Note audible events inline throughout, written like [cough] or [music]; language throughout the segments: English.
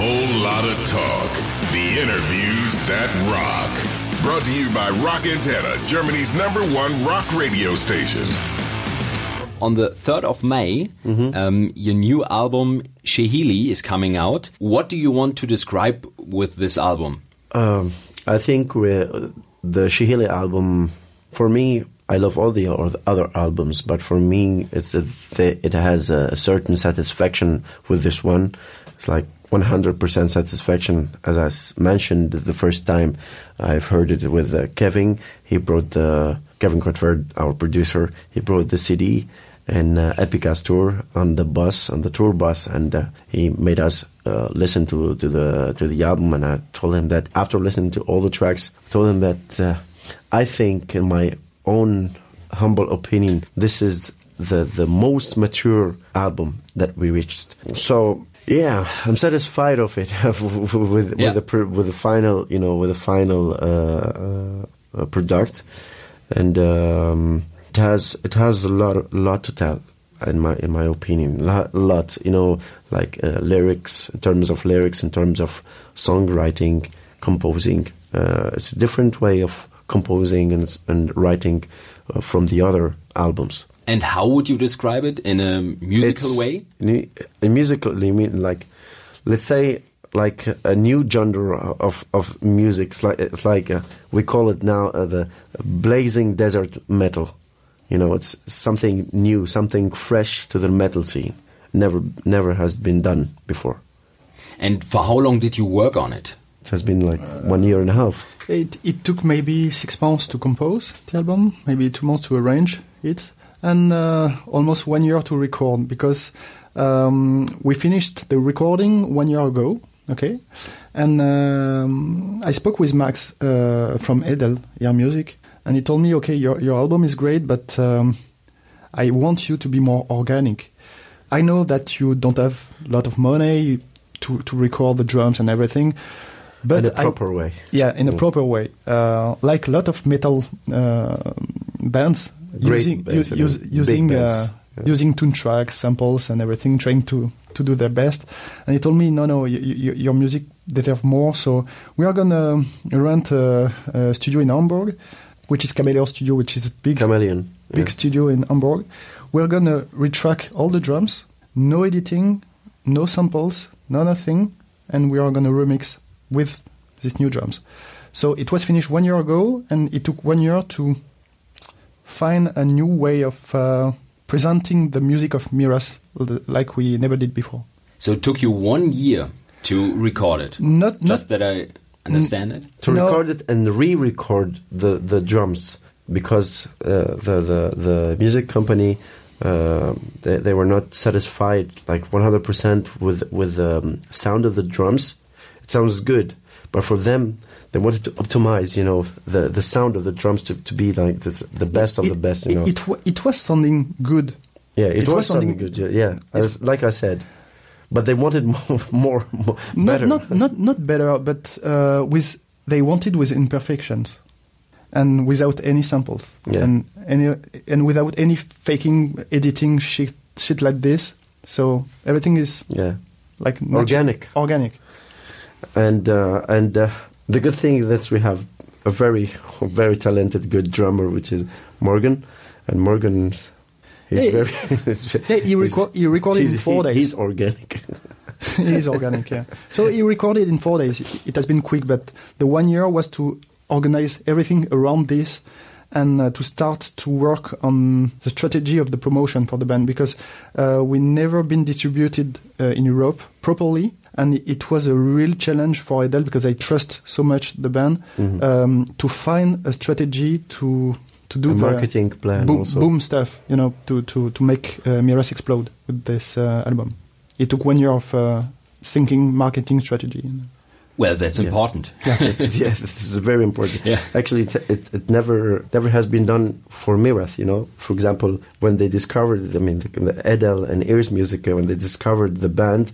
whole lot of talk. The interviews that rock. Brought to you by Rock Antenne, Germany's number one rock radio station. On the 3rd of May, um, your new album Shehili is coming out. What do you want to describe with this album? Um, I think we're, the Shehili album, for me, I love all the other albums, but for me, it's a, the, it has a certain satisfaction with this one. It's like 100% satisfaction. As I mentioned the first time I've heard it with uh, Kevin, he brought the Kevin Codfert, our producer, he brought the CD and uh, Epicas tour on the bus, on the tour bus, and uh, he made us uh, listen to to the to the album. And I told him that after listening to all the tracks, I told him that uh, I think, in my own humble opinion, this is the the most mature album that we reached. So. Yeah, I'm satisfied of it [laughs] with with, Yeah. the with the final, you know, with the final uh, uh, product, and um, it has it has a lot lot to tell in my in my opinion. Lot, lot you know like uh, lyrics in terms of lyrics in terms of songwriting composing. Uh, it's a different way of composing and, and writing uh, from the other albums And how would you describe it in a musical It's- way? ni- A musical, you mean like, let's say, like a new genre of of music. It's like it's like uh, we call it now uh, the blazing desert metal. You know, it's something new, something fresh to the metal scene. Never, never has been done before. And for how long did you work on it? It has been like one year and a half. It, it took maybe six months to compose the album, maybe two months to arrange it, and uh, almost one year to record because um, we finished the recording one year ago. Okay, and um, I spoke with Max uh, from Edel earMUSIC, and he told me, okay, your your album is great, but um, I want you to be more organic. I know that you don't have a lot of money to to record the drums and everything, but in a I- proper way. yeah, in a Yeah. proper way. Uh, like a lot of metal uh, bands Great using bands, u- I mean, use, using uh, yeah. using tune tracks, samples, and everything, trying to to do their best. And he told me, no, no, your music deserve more. So we are gonna rent a, a studio in Hamburg, which is Chameleon Studio, which is a big Chameleon. big yeah. studio in Hamburg. We're gonna retrack all the drums, no editing, no samples, no nothing, and we are gonna remix with these new drums. So it was finished one year ago, and it took one year to find a new way of uh, presenting the music of Myrath like we never did before. So it took you one year to record it. Not not Just that I understand it. to No. record it and re-record the the drums because uh, the the the music company uh, they, they were not satisfied like 100% with with the um, sound of the drums it sounds good but for them they wanted to optimize you know the the sound of the drums to, to be like the, the best of it, the best you know It, it, it was sounding good. yeah it, it was, was sounding good yeah, yeah. As, like i said but they wanted [laughs] more more, more better Not, not not not better, but uh, with they wanted with imperfections, and without any samples, Yeah. and any and without any faking editing shit shit like this. So everything is yeah like organic Organic. and uh, and uh, the good thing is that we have a very very talented good drummer which is Morgan and Morgan is Yeah, very [laughs] is, Yeah, he, he's- reco- he recorded in four he- days. he's organic [laughs] he's organic, yeah. So he recorded in four days. It has been quick, but the one year was to organize everything around this and uh, to start to work on the strategy of the promotion for the band because uh, we never been distributed uh, in Europe properly. And it was a real challenge for Edel because I trust so much the band Mhm. um, to find a strategy to to do a the marketing plan boom, also boom stuff, you know, to to to make uh, Myrath explode with this uh, album. It took one year of uh, thinking marketing strategy. Well, that's Yeah. important. [laughs] It's- yeah this is very important Yeah. actually it, it, it never never has been done for Myrath you know for example when they discovered I mean the, the Edel and Ears Music when they discovered the band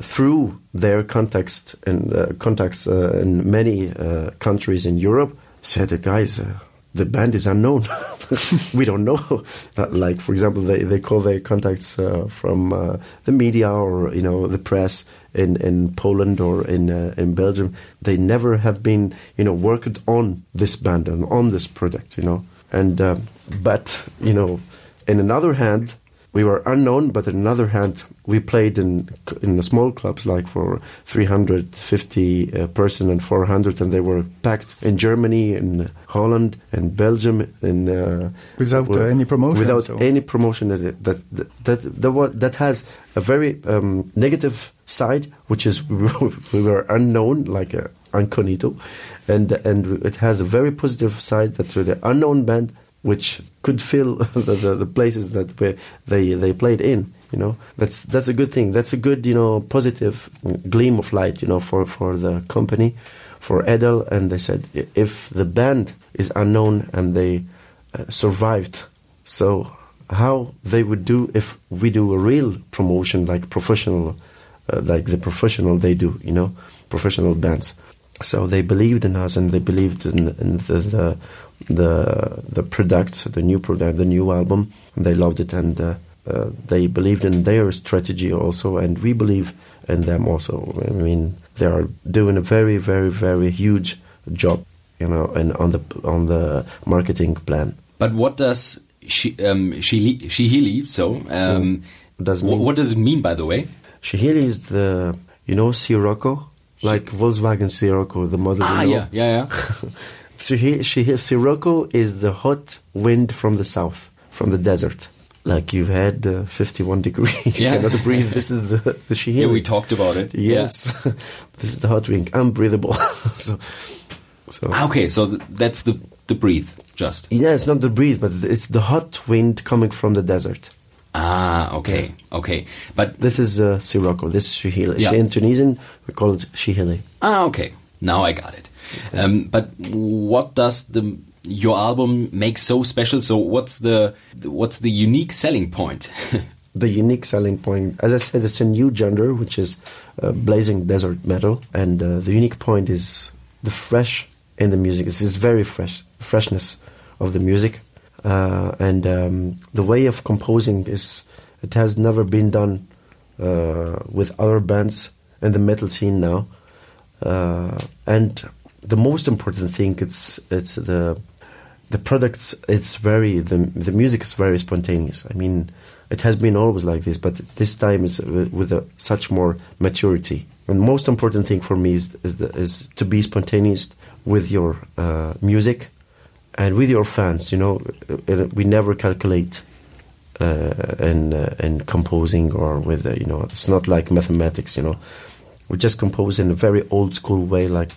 through their context and uh, contacts uh, in many uh, countries in Europe said guys uh, the band is unknown. [laughs] we don't know. [laughs] Uh, like, for example, they, they call their contacts uh, from uh, the media or you know the press in, in Poland or in uh, in Belgium. They never have been you know worked on this band and on this project. You know, and uh, but you know, in another hand, we were unknown, but on the other hand, we played in in small clubs like for 350 uh, person and 400, and they were packed in Germany, in Holland, and Belgium, in uh, Without, uh, any promotion, Without so- any promotion, that that that that, that, that has a very um, negative side, which is [laughs] we were unknown, like uh, incognito, and and it has a very positive side that we're the unknown band which could fill [laughs] the, the, the places that we, they they played in. You know, that's that's a good thing. That's a good you know positive gleam of light. You know, for for the company, for Edel, and they said if the band is unknown and they uh, survived, so how they would do if we do a real promotion like professional, uh, like the professional they do. You know, professional bands. So they believed in us and they believed in, in the, the the the product, the new product, the new album. They loved it and uh, uh, they believed in their strategy also, and we believe in them also. I mean, they are doing a very, very, very huge job, you know, and on the on the marketing plan. But what does she, um, Shehili, Shehili so, um, Does mean- what does it mean, by the way? Shehili is the you know Sirocco, like Volkswagen Scirocco, the model. Ah, you know? yeah, yeah, yeah. [laughs] Sirocco is the hot wind from the south, from the desert. Like you've had uh, 51 degree, [laughs] you Yeah. cannot breathe. This is the the Shehili. yeah, we talked about it. Yes, [laughs] this is the hot wind, unbreathable. [laughs] so, so Ah, okay, so th- that's the, the breathe, just. yeah, it's not the breeze, but it's the hot wind coming from the desert. Ah, okay, okay. But This is uh, Sirocco. This is Shehili. Yeah. In Tunisian, we call it Shehili. Ah, okay. Now I got it. Um, but what does the your album make so special? So what's the what's the unique selling point? [laughs] the unique selling point, as I said, it's a new genre, which is uh, blazing desert metal, and uh, the unique point is the fresh in the music. This is very fresh, freshness of the music, uh, and um, the way of composing is it has never been done uh, with other bands in the metal scene now, uh, and the most important thing it's it's the the products it's very the the music is very spontaneous. I mean it has been always like this but this time it's with with a, such more maturity. And most important thing for me is is, the, is to be spontaneous with your uh, music and with your fans you know Uh, we never calculate uh, in uh, in composing or with uh, you know it's not like mathematics you know. We just compose in a very old school way like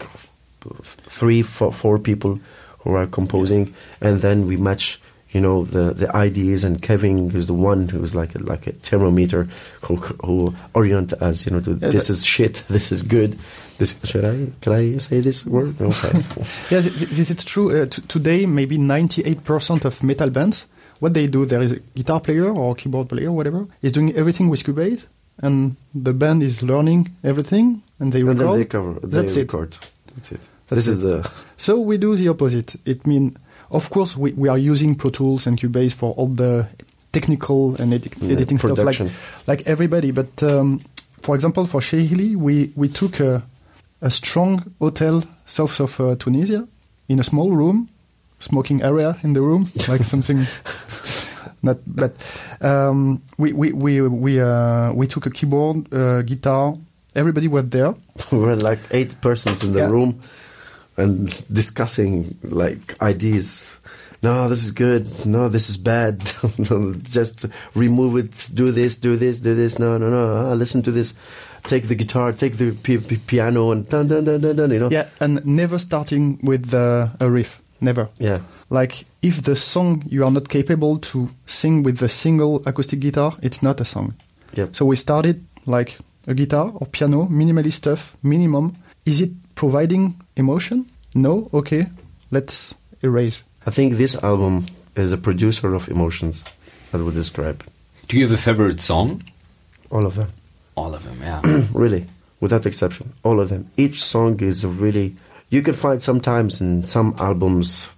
three four, four people who are composing and then we match you know the the ideas and Kevin is the one who's like a, like a thermometer who who orient us you know to Yeah, this is shit [laughs] this is good this should I can I say this word okay [laughs] Yeah, th- th- this is true. Uh, today, maybe 98% of metal bands, what they do, there is a guitar player or keyboard player, whatever, is doing everything with Cubase, and the band is learning everything, and they and record. then they cover they That's it. That's it That's this is the [laughs] So we do the opposite. It means, of course, we, we are using Pro Tools and Cubase for all the technical and Yeah, editing stuff, like like everybody. But um, for example, for Shehili, we we took a, a strong hotel south of uh, Tunisia in a small room, smoking area in the room, [laughs] like something. Not, but um, we we we we uh, we took a keyboard, uh, guitar. Everybody was there. we [laughs] were like eight persons in the Yeah. room and discussing like ideas. No, this is good. No, this is bad. [laughs] Just remove it. Do this. Do this. Do this. No, no, no. Ah, listen to this. Take the guitar. Take the pi- pi- piano and dun dun dun dun dun. You know. Yeah, and never starting with uh, a riff. Never. Yeah. Like if the song you are not capable to sing with the single acoustic guitar, it's not a song. Yep. So we started like a guitar or piano, minimalist stuff, minimum. Is it providing emotion? No. Okay, let's erase. I think this album is a producer of emotions. I would describe Do you have a favorite song? all of them. All of them, yeah. [clears throat] really, without exception, all of them. Each song is really you can find sometimes in some albums,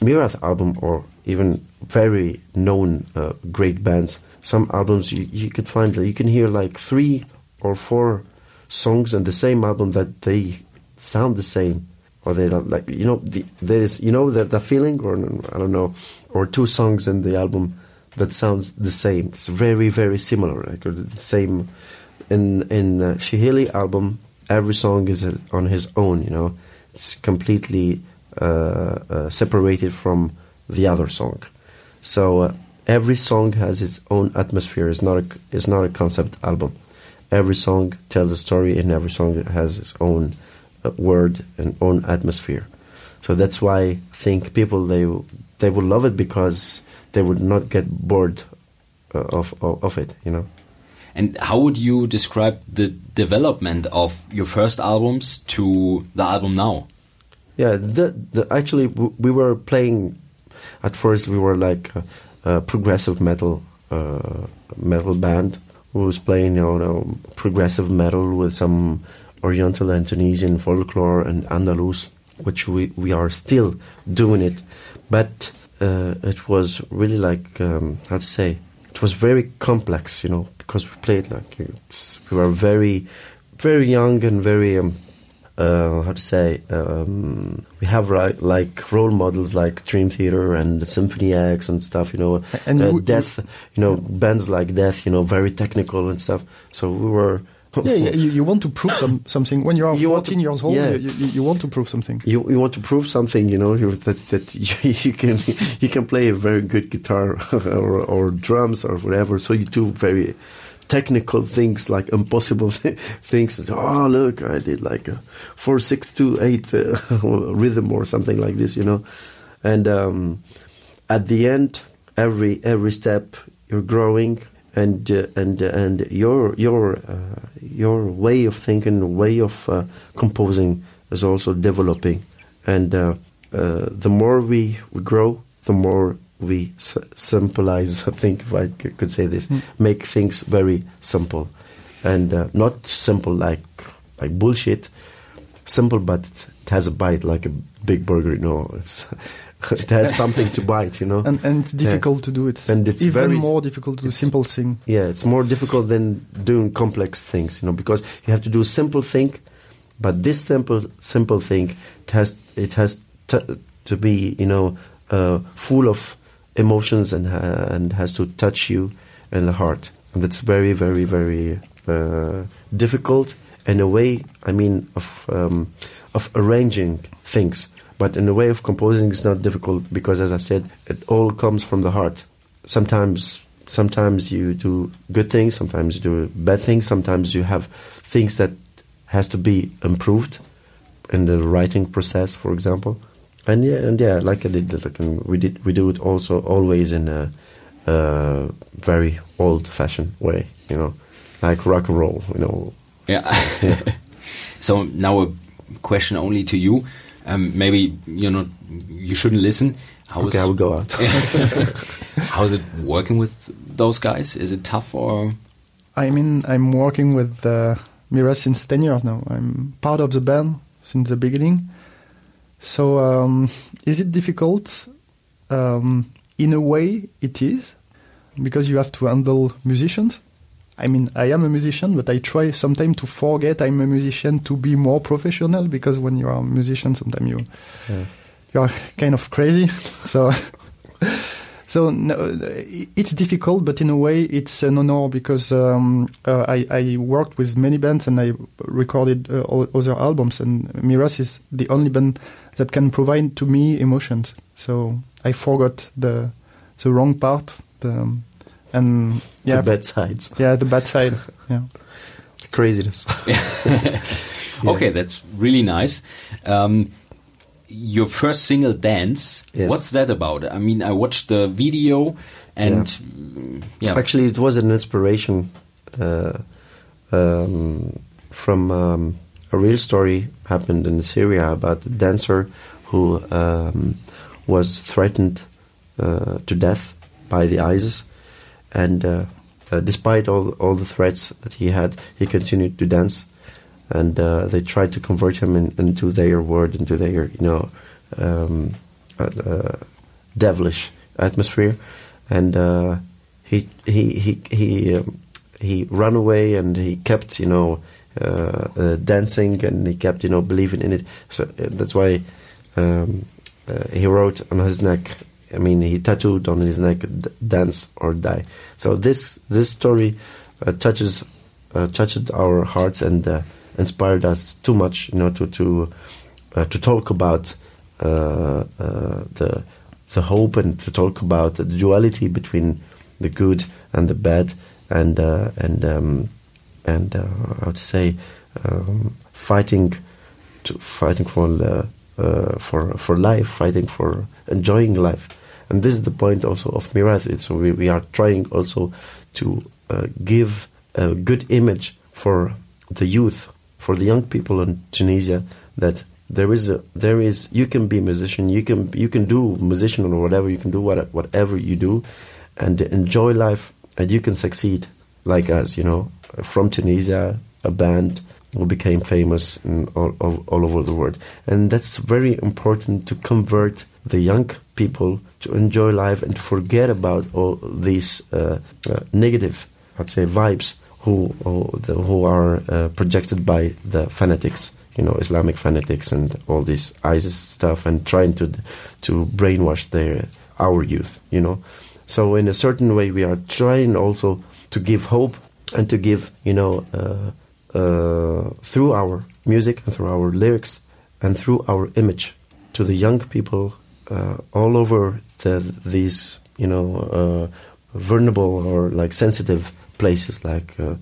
Myrath album or even very known uh, great bands, some albums you, you could find you can hear like three or four songs in the same album that they sound the same or they don't like you know the, there's you know the, the feeling or I don't know or two songs in the album that sounds the same. It's very very similar like the same. In in the Shehili album every song is on his own you know? It's completely uh, uh, separated from the other song. So uh, every song has its own atmosphere. It's not a, it's not a concept album every song tells a story and every song has its own uh, word and own atmosphere. So that's why I think people they they would love it because they would not get bored uh, of, of, of it, you know. And how would you describe the development of your first albums to the album now? Yeah, the, the, actually we were playing. At first, we were like a, a progressive metal uh, metal band who was playing, you know, progressive metal with some Oriental and Tunisian folklore and Andalus, which we, we are still doing it. But uh, it was really like, um, how to say, it was very complex, you know, because we played like, we were very, very young and very, um, uh, how to say, um, we have right, like role models like Dream Theater and Symphony X and stuff, you know, and uh, Death, you know, bands like Death, you know, very technical and stuff. So we were yeah, yeah you, you, want to prove some, something when you are [laughs] you 14 to, years old. Yeah. You, you, want to prove something. You, you want to prove something, you know, that that [laughs] you, can you can play a very good guitar [laughs] or, or drums or whatever. So you do very technical things like impossible th [laughs] things. Oh, look, I did like a four six two eight uh, [laughs] rhythm or something like this, you know. And um, at the end, every every step you're growing and uh, and uh, and your your uh, your way of thinking, way of uh, composing is also developing, and uh, the more we, we grow, the more we s-. I think if I c- could say this, mm. make things very simple, and not simple like like bullshit. Simple, but it has a bite like a big burger. You know, it's [laughs] it has something to bite, you know. [laughs] And, and it's difficult yeah. to do it. And it's even very, more difficult to do simple thing. Yeah, it's more difficult than doing complex things, you know, because you have to do simple thing, but this simple simple thing it has it has to, to be, you know, uh, full of emotions and and has to touch you in the heart. And that's very very very uh, difficult in a way. I mean, of um, of arranging things but in a way of composing, it's not difficult because, as I said, it all comes from the heart. Sometimes, sometimes you do good things, sometimes you do bad things, sometimes you have things that has to be improved in the writing process, for example. And yeah, and yeah, like I did, like, we did, we do it also always in a, a very old-fashioned way, you know, like rock and roll, you know. Yeah. [laughs] yeah. [laughs] so now a question only to you um, maybe you know you shouldn't listen. How okay, I will go out. [laughs] how is it working with those guys? Is it tough or? I mean, I'm working with uh, Mira since ten years now. I'm part of the band since the beginning. So, um, is it difficult? Um, in a way, it is because you have to handle musicians I mean, I am a musician, but I try sometimes to forget I'm a musician to be more professional because when you are a musician, sometimes you yeah. you are kind of crazy. [laughs] so. So no, it's difficult, but in a way it's an honor because um, uh, I, I, worked with many bands and I recorded uh, other albums, and Myrath is the only band that can provide to me emotions. So I forgot the the wrong part, the, and yeah, the bad sides. Yeah, the bad side. Yeah, the [laughs] craziness. [laughs] yeah. Okay, that's really nice. Um, your first single, "Dance." Yes. What's that about? I mean, I watched the video, and yeah, yeah. actually, it was an inspiration uh, um, from um, a real story happened in Syria about a dancer who um, was threatened uh, to death by the ISIS. And uh, uh, despite all all the threats that he had, he continued to dance, and uh, they tried to convert him in, into their word, into their you know um, uh, devilish atmosphere, and uh, he he he he um, he ran away and he kept you know uh, uh, dancing and he kept you know believing in it. So uh, that's why um, he wrote on his neck. I mean, he tattooed on his neck "Dance or Die." So this this story touches touched our hearts and inspired us too much, you know, to to uh, to talk about uh, uh, the the hope and to talk about the duality between the good and the bad, and and um, and uh, I would say um, fighting to fighting for the, uh, for for life, fighting for enjoying life, and this is the point also of Myrath. So we, we are trying also to uh, give a good image for the youth for the young people in Tunisia that there is a there is you can be a musician you can you can do musician or whatever you can do what, whatever you do and enjoy life and you can succeed like us you know from Tunisia a band who became famous all, all, all over the world and that's very important to convert the young people to enjoy life and to forget about all these uh, uh, negative I'd say vibes who who are uh, projected by the fanatics, you know, Islamic fanatics and all this ISIS stuff, and trying to to brainwash their our youth, you know. So in a certain way, we are trying also to give hope and to give, you know, uh, uh, through our music and through our lyrics and through our image to the young people uh, all over the, these, you know, vulnerable or like sensitive places like uh,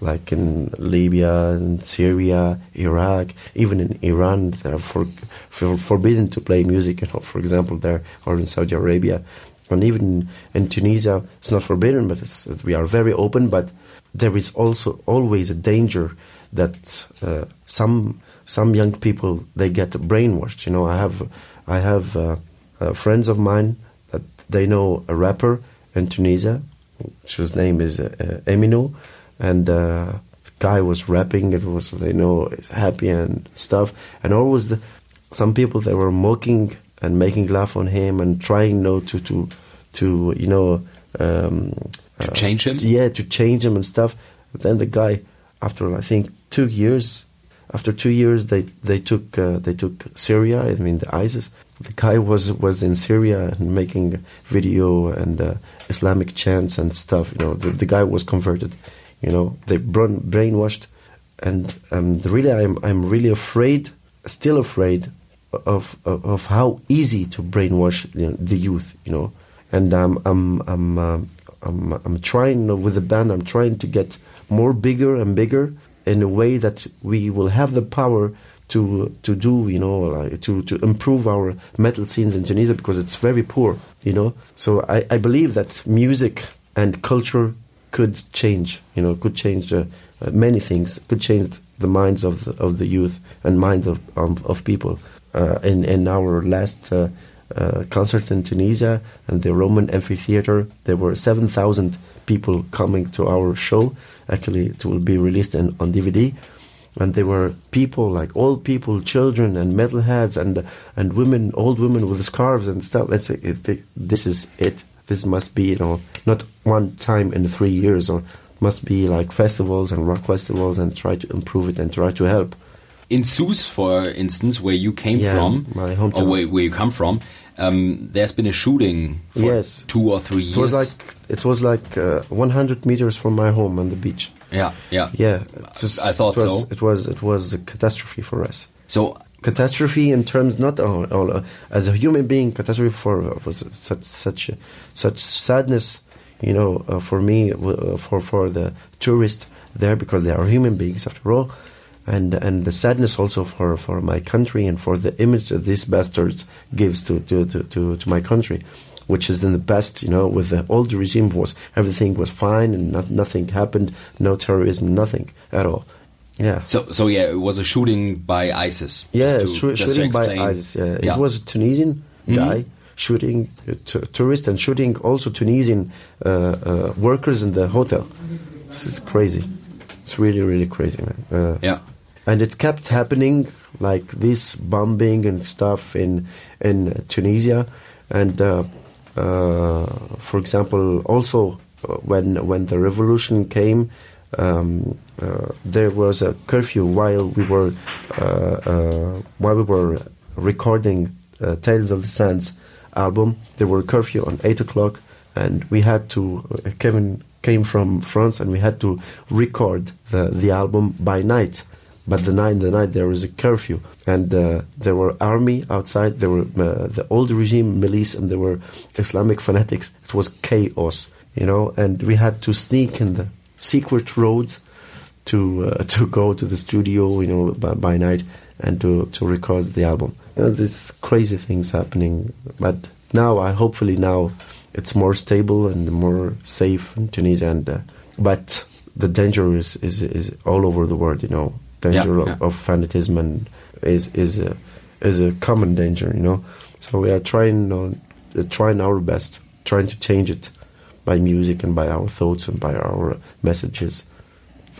like in Libya and Syria, Iraq, even in Iran, they're for, for, forbidden to play music. You know, for example, there or in Saudi Arabia, and even in Tunisia, it's not forbidden, but we are very open. But there is also always a danger that uh, some some young people they get brainwashed. You know, I have I have uh, uh, friends of mine that they know a rapper in Tunisia whose name is uh, Emino, and uh, the guy was rapping. It was they know it's happy and stuff, and always the, some people they were mocking and making laugh on him and trying you know, to to to you know um, to uh, change him. Yeah, to change him and stuff. But then the guy, after I think two years, after two years, they they took uh, they took Syria. I mean the ISIS. The guy was was in Syria and making video and uh, Islamic chants and stuff. You know, the, the guy was converted. You know, they brain, brainwashed, and um, really, I'm I'm really afraid, still afraid of of, of how easy to brainwash you know, the youth. You know, and um, I'm I'm um, I'm I'm trying with the band. I'm trying to get more bigger and bigger in a way that we will have the power to to do you know like to to improve our metal scenes in Tunisia because it's very poor you know so I, I believe that music and culture could change you know could change uh, uh, many things could change the minds of the, of the youth and minds of of, of people uh, in in our last uh, uh, concert in Tunisia and the Roman amphitheater there were 7000 people coming to our show actually it will be released in, on DVD and there were people like old people, children, and metalheads, and and women, old women with scarves and stuff. Let's say this is it. This must be you know not one time in three years, or must be like festivals and rock festivals, and try to improve it and try to help. In Sousse, for instance, where you came yeah, from, my hometown, or where, where you come from, um, there's been a shooting for yes. two or three years. It was like it was like uh, 100 meters from my home on the beach. Yeah, yeah, yeah. Just, I thought it was, so. It was it was a catastrophe for us. So catastrophe in terms not all, all, uh, as a human being, catastrophe for uh, was such such such sadness. You know, uh, for me, uh, for for the tourists there because they are human beings after all and and the sadness also for, for my country and for the image that these bastards gives to, to, to, to, to my country, which is in the past, you know, with the old regime was everything was fine and not, nothing happened, no terrorism, nothing at all. Yeah. So so yeah, it was a shooting by ISIS. Yeah, to, sh shooting by ISIS. Yeah. yeah. it was a Tunisian mm -hmm. guy shooting tourists and shooting also Tunisian uh, uh, workers in the hotel. This is crazy. It's really really crazy, man. Uh, yeah. And it kept happening like this bombing and stuff in in Tunisia, and uh, uh, for example, also uh, when when the revolution came. Um, uh, there was a curfew while we were uh, while we were recording Tales of the Sands album. There were a curfew on eight o'clock, and we had to. Kevin came from France, and we had to record the the album by night but the night, the night there was a curfew, and uh, there were army outside. There were uh, the old regime milice, and there were Islamic fanatics. It was chaos, you know. And we had to sneak in the secret roads to uh, [laughs] to go to the studio, you know, by, by, night and to to record the album. You know, there's crazy things happening, but now I hopefully now it's more stable and more safe in Tunisia. And uh, but the danger is, is is all over the world, you know danger yeah, yeah. Of, of, fanatism and is is a, is a common danger, you know. So we are trying uh, trying our best, trying to change it by music and by our thoughts and by our messages.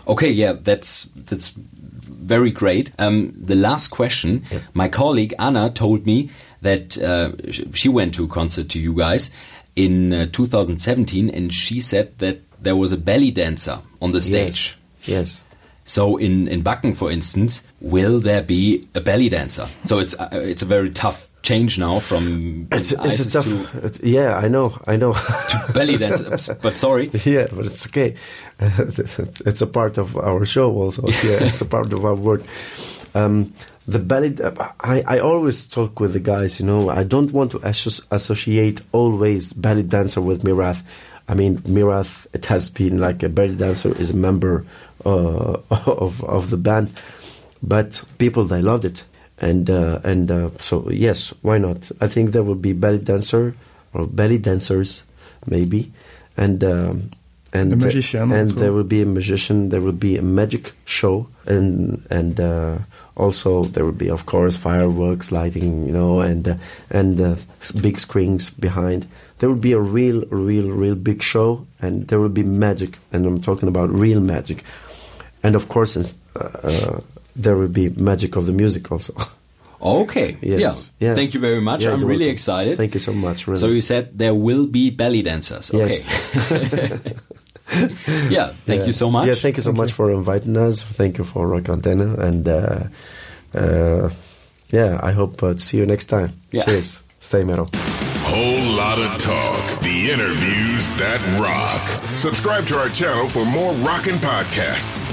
Okay, yeah, that's that's very great. Um, the last question, yeah. my colleague Anna told me that uh, she went to a concert to you guys in uh, 2017, and she said that there was a belly dancer on the stage. Yes. yes. So in in Wacken, for instance, will there be a belly dancer? So it's uh, it's a very tough change now from it's, it's a tough, to yeah I know I know. to belly dance [laughs] but sorry. Yeah but it's okay. [laughs] It's a part of our show also. [laughs] Yeah it's a part of our work. Um, the belly I, I always talk with the guys you know I don't want to associate always belly dancer with Myrath. I mean Myrath it has been like a belly dancer is a member uh, of of the band, but people they loved it, and uh, and uh, so yes, why not? I think there will be belly dancer or belly dancers, maybe, and. Um, and the magician, and there will be a magician. There will be a magic show, and and uh, also there will be, of course, fireworks, lighting, you know, and uh, and uh, big screens behind. There will be a real, real, real big show, and there will be magic, and I'm talking about real magic, and of course, uh, uh, there will be magic of the music also. [laughs] Okay. [laughs] Yes. Yeah. yeah. Thank you very much. Yeah, I'm really welcome. excited. Thank you so much. Really. So you said there will be belly dancers. Okay. Yes. [laughs] yeah. Thank yeah. you so much. Yeah. Thank you so much for inviting us. Thank you for Rock Antenne. And uh, uh, yeah, I hope uh, to see you next time. Cheers. Stay metal. Whole lot of talk. The interviews that rock. Subscribe to our channel for more rockin' podcasts.